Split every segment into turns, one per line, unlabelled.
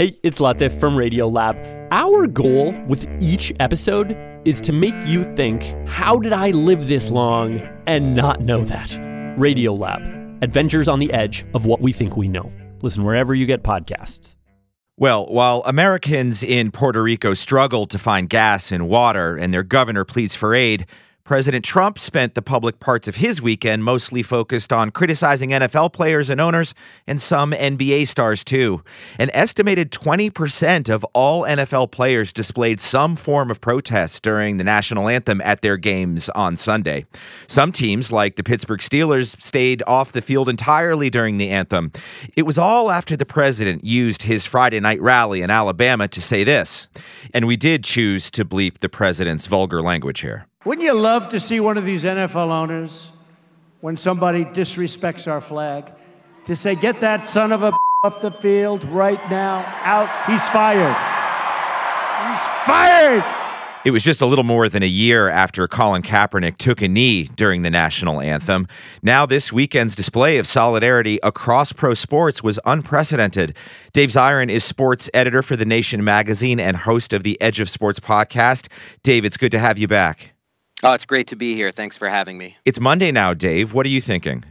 Hey, it's Latif from Radiolab. Our goal with each episode is to make you think, how did I live this long and not know that? Radiolab, adventures on the edge of what we think we know. Listen wherever you get podcasts.
Well, while Americans in Puerto Rico struggle to find gas and water and their governor pleads for aid, President Trump spent the public parts of his weekend mostly focused on criticizing NFL players and owners and some NBA stars too. An estimated 20% of all NFL players displayed some form of protest during the national anthem at their games on Sunday. Some teams, like the Pittsburgh Steelers, stayed off the field entirely during the anthem. It was all after the president used his Friday night rally in Alabama to say this. And we did choose to bleep the president's vulgar language here.
Wouldn't you love to see one of these NFL owners, when somebody disrespects our flag, to say, get that son of a off the field right now, out, he's fired. He's fired!
It was just a little more than a year after Colin Kaepernick took a knee during the national anthem. Now, this weekend's display of solidarity across pro sports was unprecedented. Dave Zirin is sports editor for The Nation magazine and host of the Edge of Sports podcast. Dave, it's good to have you back.
Oh, it's great to be here. Thanks for having me.
It's Monday now, Dave. What are you thinking?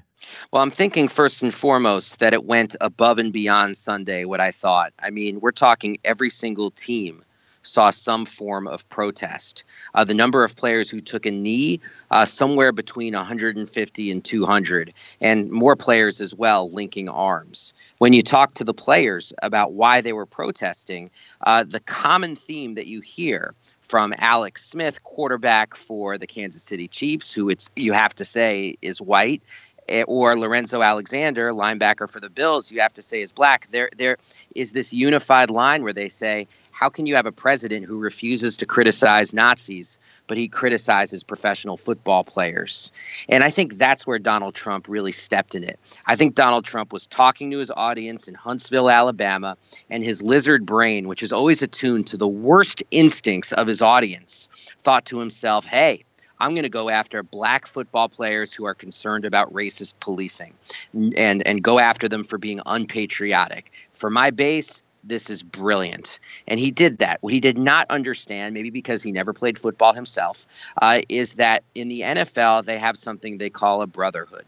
Well, I'm thinking first and foremost that it went above and beyond Sunday what I thought. I mean, we're talking every single team saw some form of protest. Uh, the number of players who took a knee, uh, somewhere between 150 and 200, and more players as well linking arms. When you talk to the players about why they were protesting, uh, the common theme that you hear from Alex Smith, quarterback for the Kansas City Chiefs, who it's you have to say is white, eh, or Lorenzo Alexander, linebacker for the Bills, you have to say is black. There, there is this unified line where they say how can you have a president who refuses to criticize Nazis, but he criticizes professional football players? And I think that's where Donald Trump really stepped in it. I think Donald Trump was talking to his audience in Huntsville, Alabama, and his lizard brain, which is always attuned to the worst instincts of his audience, thought to himself, hey, I'm going to go after black football players who are concerned about racist policing and and go after them for being unpatriotic. For my base, this is brilliant. And he did that. What he did not understand, maybe because he never played football himself, uh, is that in the NFL, they have something they call a brotherhood.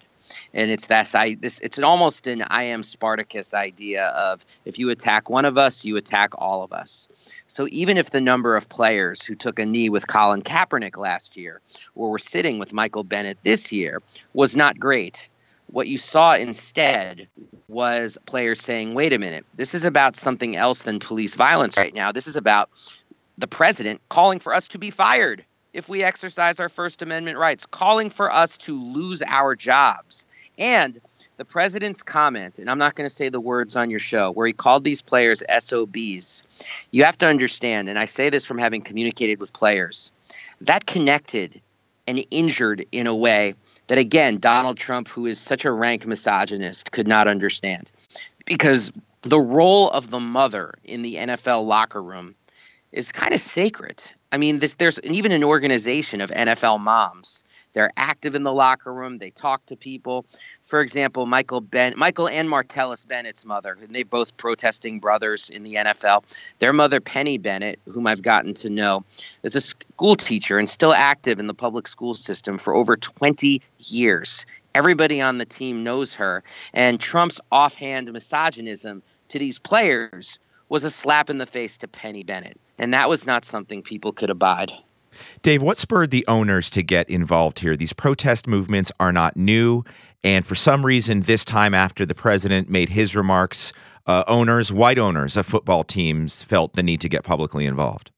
And it's that I this it's an almost an I am Spartacus idea of if you attack one of us, you attack all of us. So even if the number of players who took a knee with Colin Kaepernick last year or were sitting with Michael Bennett this year was not great, what you saw instead was players saying, wait a minute, this is about something else than police violence right now. This is about the president calling for us to be fired if we exercise our First Amendment rights, calling for us to lose our jobs. And the president's comment, and I'm not going to say the words on your show, where he called these players SOBs, you have to understand, and I say this from having communicated with players, that connected and injured in a way that again Donald Trump, who is such a rank misogynist, could not understand, because the role of the mother in the NFL locker room is kind of sacred. I mean, this, there's even an organization of NFL moms they're active in the locker room. They talk to people. For example, Michael Ben, Michael and Martellus Bennett's mother, and they both protesting brothers in the NFL. Their mother, Penny Bennett, whom I've gotten to know, is a school teacher and still active in the public school system for over 20 years. Everybody on the team knows her, and Trump's offhand misogynism to these players was a slap in the face to Penny Bennett, and that was not something people could abide.
Dave, what spurred the owners to get involved here? These protest movements are not new. And for some reason, this time after the president made his remarks, uh, owners, white owners of football teams, felt the need to get publicly involved.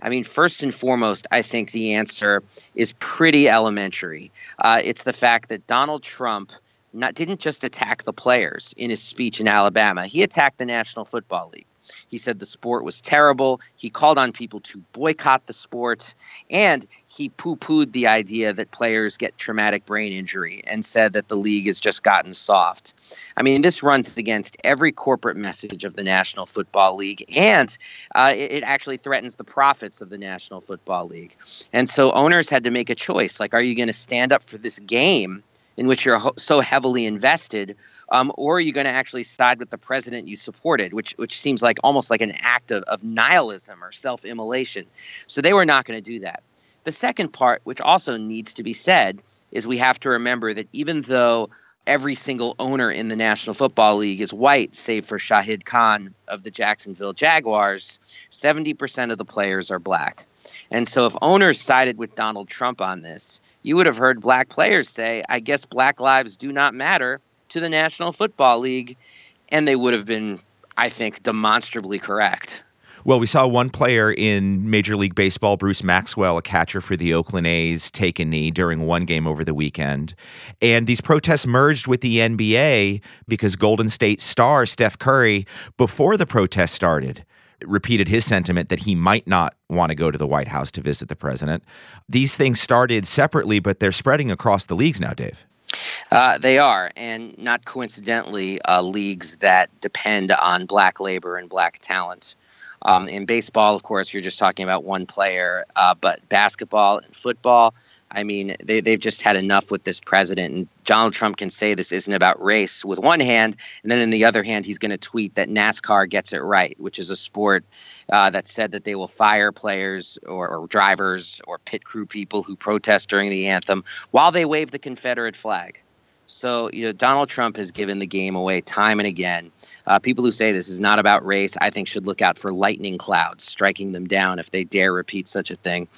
I mean, first and foremost, I think the answer is pretty elementary. Uh, it's the fact that Donald Trump not, didn't just attack the players in his speech in Alabama, he attacked the National Football League. He said the sport was terrible. He called on people to boycott the sport. And he poo pooed the idea that players get traumatic brain injury and said that the league has just gotten soft. I mean, this runs against every corporate message of the National Football League, and uh, it, it actually threatens the profits of the National Football League. And so owners had to make a choice like, are you going to stand up for this game? in which you're ho- so heavily invested, Um, or are you going to actually side with the president you supported, which which seems like almost like an act of, of nihilism or self immolation? So they were not going to do that. The second part, which also needs to be said, is we have to remember that even though every single owner in the National Football League is white, save for Shahid Khan of the Jacksonville Jaguars, 70% of the players are black. And so if owners sided with Donald Trump on this, you would have heard black players say, I guess black lives do not matter to the National Football League. And they would have been, I think, demonstrably correct.
Well, we saw one player in Major League Baseball, Bruce Maxwell, a catcher for the Oakland A's, take a knee during one game over the weekend. And these protests merged with the NBA because Golden State star Steph Curry, before the protest started, repeated his sentiment that he might not want to go to the White House to visit the president. These things started separately, but they're spreading across the leagues now, Dave.
Uh, they are, and not coincidentally, uh, leagues that depend on black labor and black talent. Um, in baseball, of course, you're just talking about one player, uh, but basketball and football, I mean, they, they've just had enough with this president. And Donald Trump can say this isn't about race with one hand, and then in the other hand, he's going to tweet that NASCAR gets it right, which is a sport uh, that said that they will fire players or, or drivers or pit crew people who protest during the anthem while they wave the Confederate flag. So, you know, Donald Trump has given the game away time and again. Uh, people who say this is not about race, I think, should look out for lightning clouds striking them down if they dare repeat such a thing.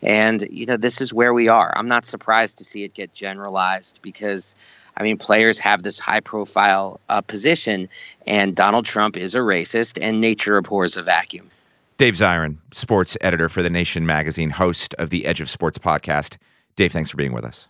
And, you know, this is where we are. I'm not surprised to see it get generalized because. I mean, players have this high profile uh, position, and Donald Trump is a racist, and nature abhors a vacuum.
Dave Zirin, sports editor for The Nation magazine, host of the Edge of Sports podcast. Dave, thanks for being with us.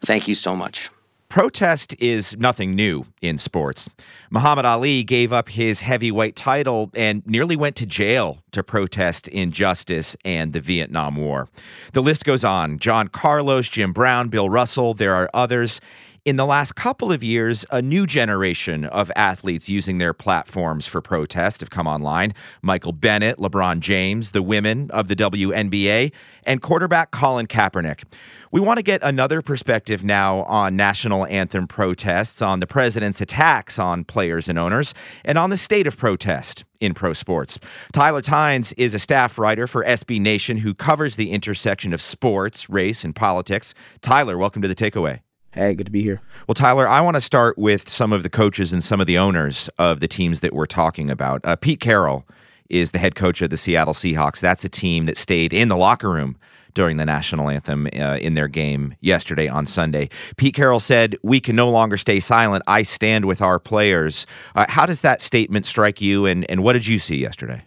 Thank you so much.
Protest is nothing new in sports. Muhammad Ali gave up his heavyweight title and nearly went to jail to protest injustice and the Vietnam War. The list goes on John Carlos, Jim Brown, Bill Russell, there are others in the last couple of years, a new generation of athletes using their platforms for protest have come online. Michael Bennett, LeBron James, the women of the WNBA, and quarterback Colin Kaepernick. We want to get another perspective now on national anthem protests, on the president's attacks on players and owners, and on the state of protest in pro sports. Tyler Tynes is a staff writer for SB Nation who covers the intersection of sports, race, and politics. Tyler, welcome to the takeaway.
Hey, good to be here.
Well, Tyler, I want to start with some of the coaches and some of the owners of the teams that we're talking about. Uh, Pete Carroll is the head coach of the Seattle Seahawks. That's a team that stayed in the locker room during the national anthem uh, in their game yesterday on Sunday. Pete Carroll said, We can no longer stay silent. I stand with our players. Uh, how does that statement strike you, and, and what did you see yesterday?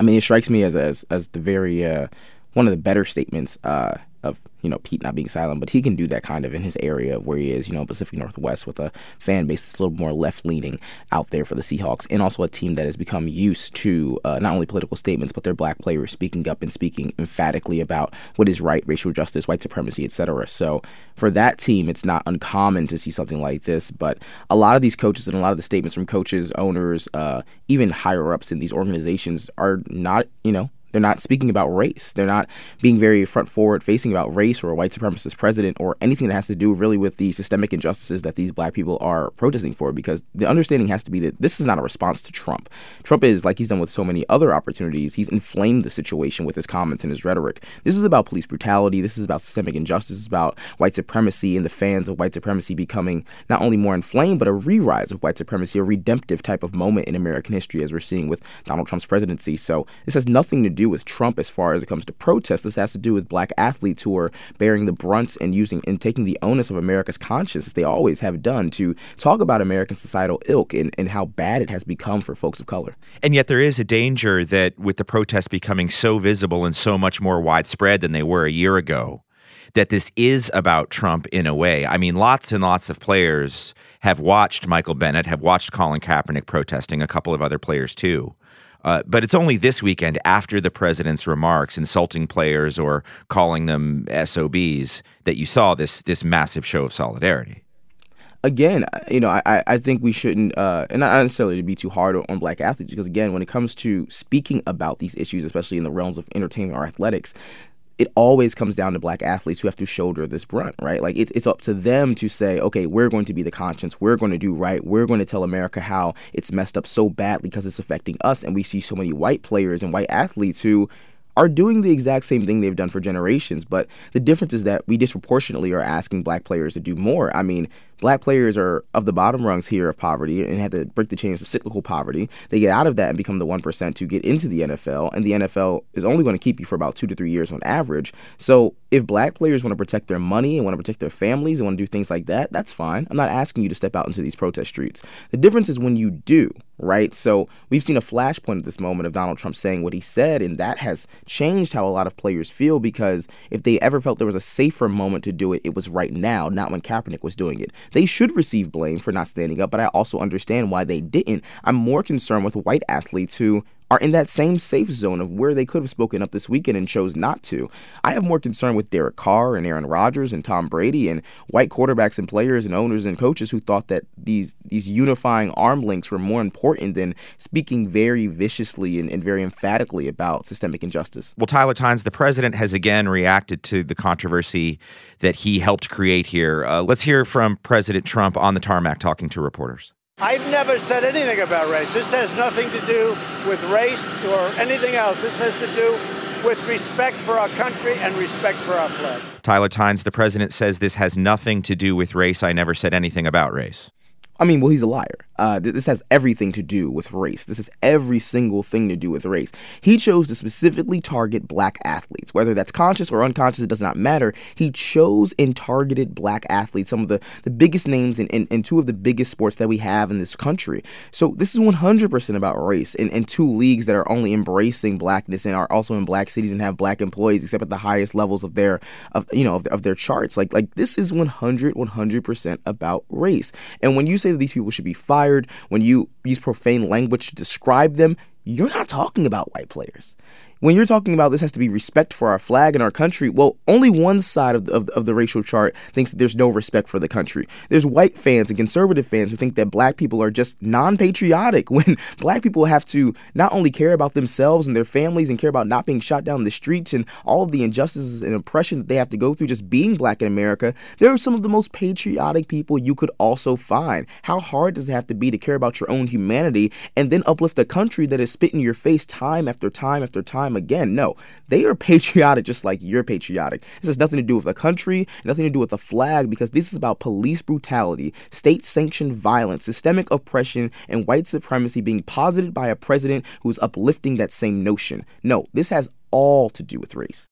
I mean, it strikes me as, as, as the very, uh, one of the better statements uh, of you know Pete not being silent, but he can do that kind of in his area of where he is, you know, Pacific Northwest with a fan base that's a little more left leaning out there for the Seahawks, and also a team that has become used to uh, not only political statements but their black players speaking up and speaking emphatically about what is right, racial justice, white supremacy, etc. So for that team, it's not uncommon to see something like this. But a lot of these coaches and a lot of the statements from coaches, owners, uh, even higher ups in these organizations are not, you know, they're not speaking about race. They're not being very front forward facing about race or a white supremacist president or anything that has to do really with the systemic injustices that these black people are protesting for because the understanding has to be that this is not a response to Trump. Trump is, like he's done with so many other opportunities, he's inflamed the situation with his comments and his rhetoric. This is about police brutality. This is about systemic injustice. It's about white supremacy and the fans of white supremacy becoming not only more inflamed, but a re rise of white supremacy, a redemptive type of moment in American history as we're seeing with Donald Trump's presidency. So this has nothing to do with Trump as far as it comes to protests. This has to do with black athletes who are bearing the brunt and using and taking the onus of America's conscience, as they always have done, to talk about American societal ilk and, and how bad it has become for folks of color.
And yet there is a danger that with the protests becoming so visible and so much more widespread than they were a year ago, that this is about Trump in a way. I mean, lots and lots of players have watched Michael Bennett, have watched Colin Kaepernick protesting, a couple of other players too. Uh, but it's only this weekend after the president's remarks insulting players or calling them SOBs that you saw this this massive show of solidarity.
Again, you know, I, I think we shouldn't, uh, and not necessarily to be too hard on black athletes, because again, when it comes to speaking about these issues, especially in the realms of entertainment or athletics, it always comes down to black athletes who have to shoulder this brunt, right? Like it's it's up to them to say, okay, we're going to be the conscience, we're going to do right, we're going to tell America how it's messed up so badly because it's affecting us, and we see so many white players and white athletes who are doing the exact same thing they've done for generations, but the difference is that we disproportionately are asking black players to do more. I mean, black players are of the bottom rungs here of poverty and have to break the chains of cyclical poverty. They get out of that and become the 1% to get into the NFL, and the NFL is only going to keep you for about two to three years on average. So if black players want to protect their money and want to protect their families and want to do things like that, that's fine. I'm not asking you to step out into these protest streets. The difference is when you do, right? So we've seen a flashpoint at this moment of Donald Trump saying what he said, and that has changed how a lot of players feel because if they ever felt there was a safer moment to do it, it was right now, not when Kaepernick was doing it. They should receive blame for not standing up, but I also understand why they didn't. I'm more concerned with white athletes who are in that same safe zone of where they could have spoken up this weekend and chose not to. I have more concern with Derek Carr and Aaron Rodgers and Tom Brady and white quarterbacks and players and owners and coaches who thought that these these unifying arm links were more important than speaking very viciously and, and very emphatically about systemic injustice.
Well, Tyler Tynes, the president has again reacted to the controversy that he helped create here. Uh, let's hear from President Trump on the tarmac talking to reporters.
I've never said anything about race. This has nothing to do with race or anything else. This has to do with respect for our country and respect for our flag.
Tyler Tynes, the president, says this has nothing to do with race. I never said anything about race.
I mean, well, he's a liar. Uh, this has everything to do with race. This is every single thing to do with race. He chose to specifically target black athletes, whether that's conscious or unconscious, it does not matter. He chose and targeted black athletes, some of the, the biggest names in, in, in two of the biggest sports that we have in this country. So this is 100% about race and, and two leagues that are only embracing blackness and are also in black cities and have black employees, except at the highest levels of their, of you know, of, of their charts. Like, like this is 100, 100% about race. And when you say that these people should be fired, when you use profane language to describe them, you're not talking about white players when you're talking about this has to be respect for our flag and our country, well, only one side of the, of, of the racial chart thinks that there's no respect for the country. There's white fans and conservative fans who think that black people are just non patriotic when black people have to not only care about themselves and their families and care about not being shot down the streets and all of the injustices and oppression that they have to go through just being black in America. There are some of the most patriotic people you could also find. How hard does it have to be to care about your own humanity and then uplift a country that is spit in your face time after time after time? Time again. No, they are patriotic just like you're patriotic. This has nothing to do with the country, nothing to do with the flag, because this is about police brutality, state sanctioned violence, systemic oppression, and white supremacy being posited by a president who's uplifting that same notion. No, this has all to do with race.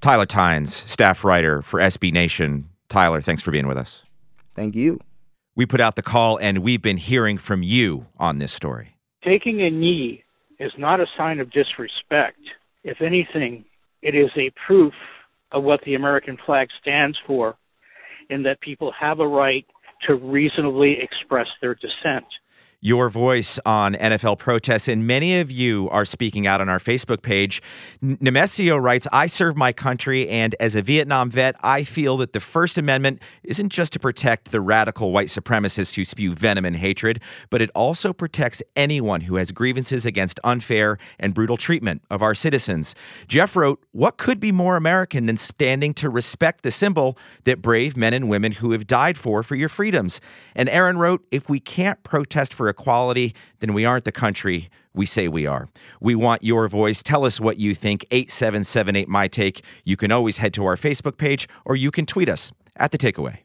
Tyler Tynes, staff writer for SB Nation. Tyler, thanks for being with us.
Thank you.
We put out the call and we've been hearing from you on this story.
Taking a knee is not a sign of disrespect. If anything, it is a proof of what the American flag stands for, in that people have a right to reasonably express their dissent
your voice on NFL protests, and many of you are speaking out on our Facebook page. Nemesio writes, I serve my country, and as a Vietnam vet, I feel that the First Amendment isn't just to protect the radical white supremacists who spew venom and hatred, but it also protects anyone who has grievances against unfair and brutal treatment of our citizens. Jeff wrote, What could be more American than standing to respect the symbol that brave men and women who have died for for your freedoms? And Aaron wrote, If we can't protest for equality, then we aren't the country we say we are. We want your voice. Tell us what you think. 8778 My Take. You can always head to our Facebook page or you can tweet us at The Takeaway.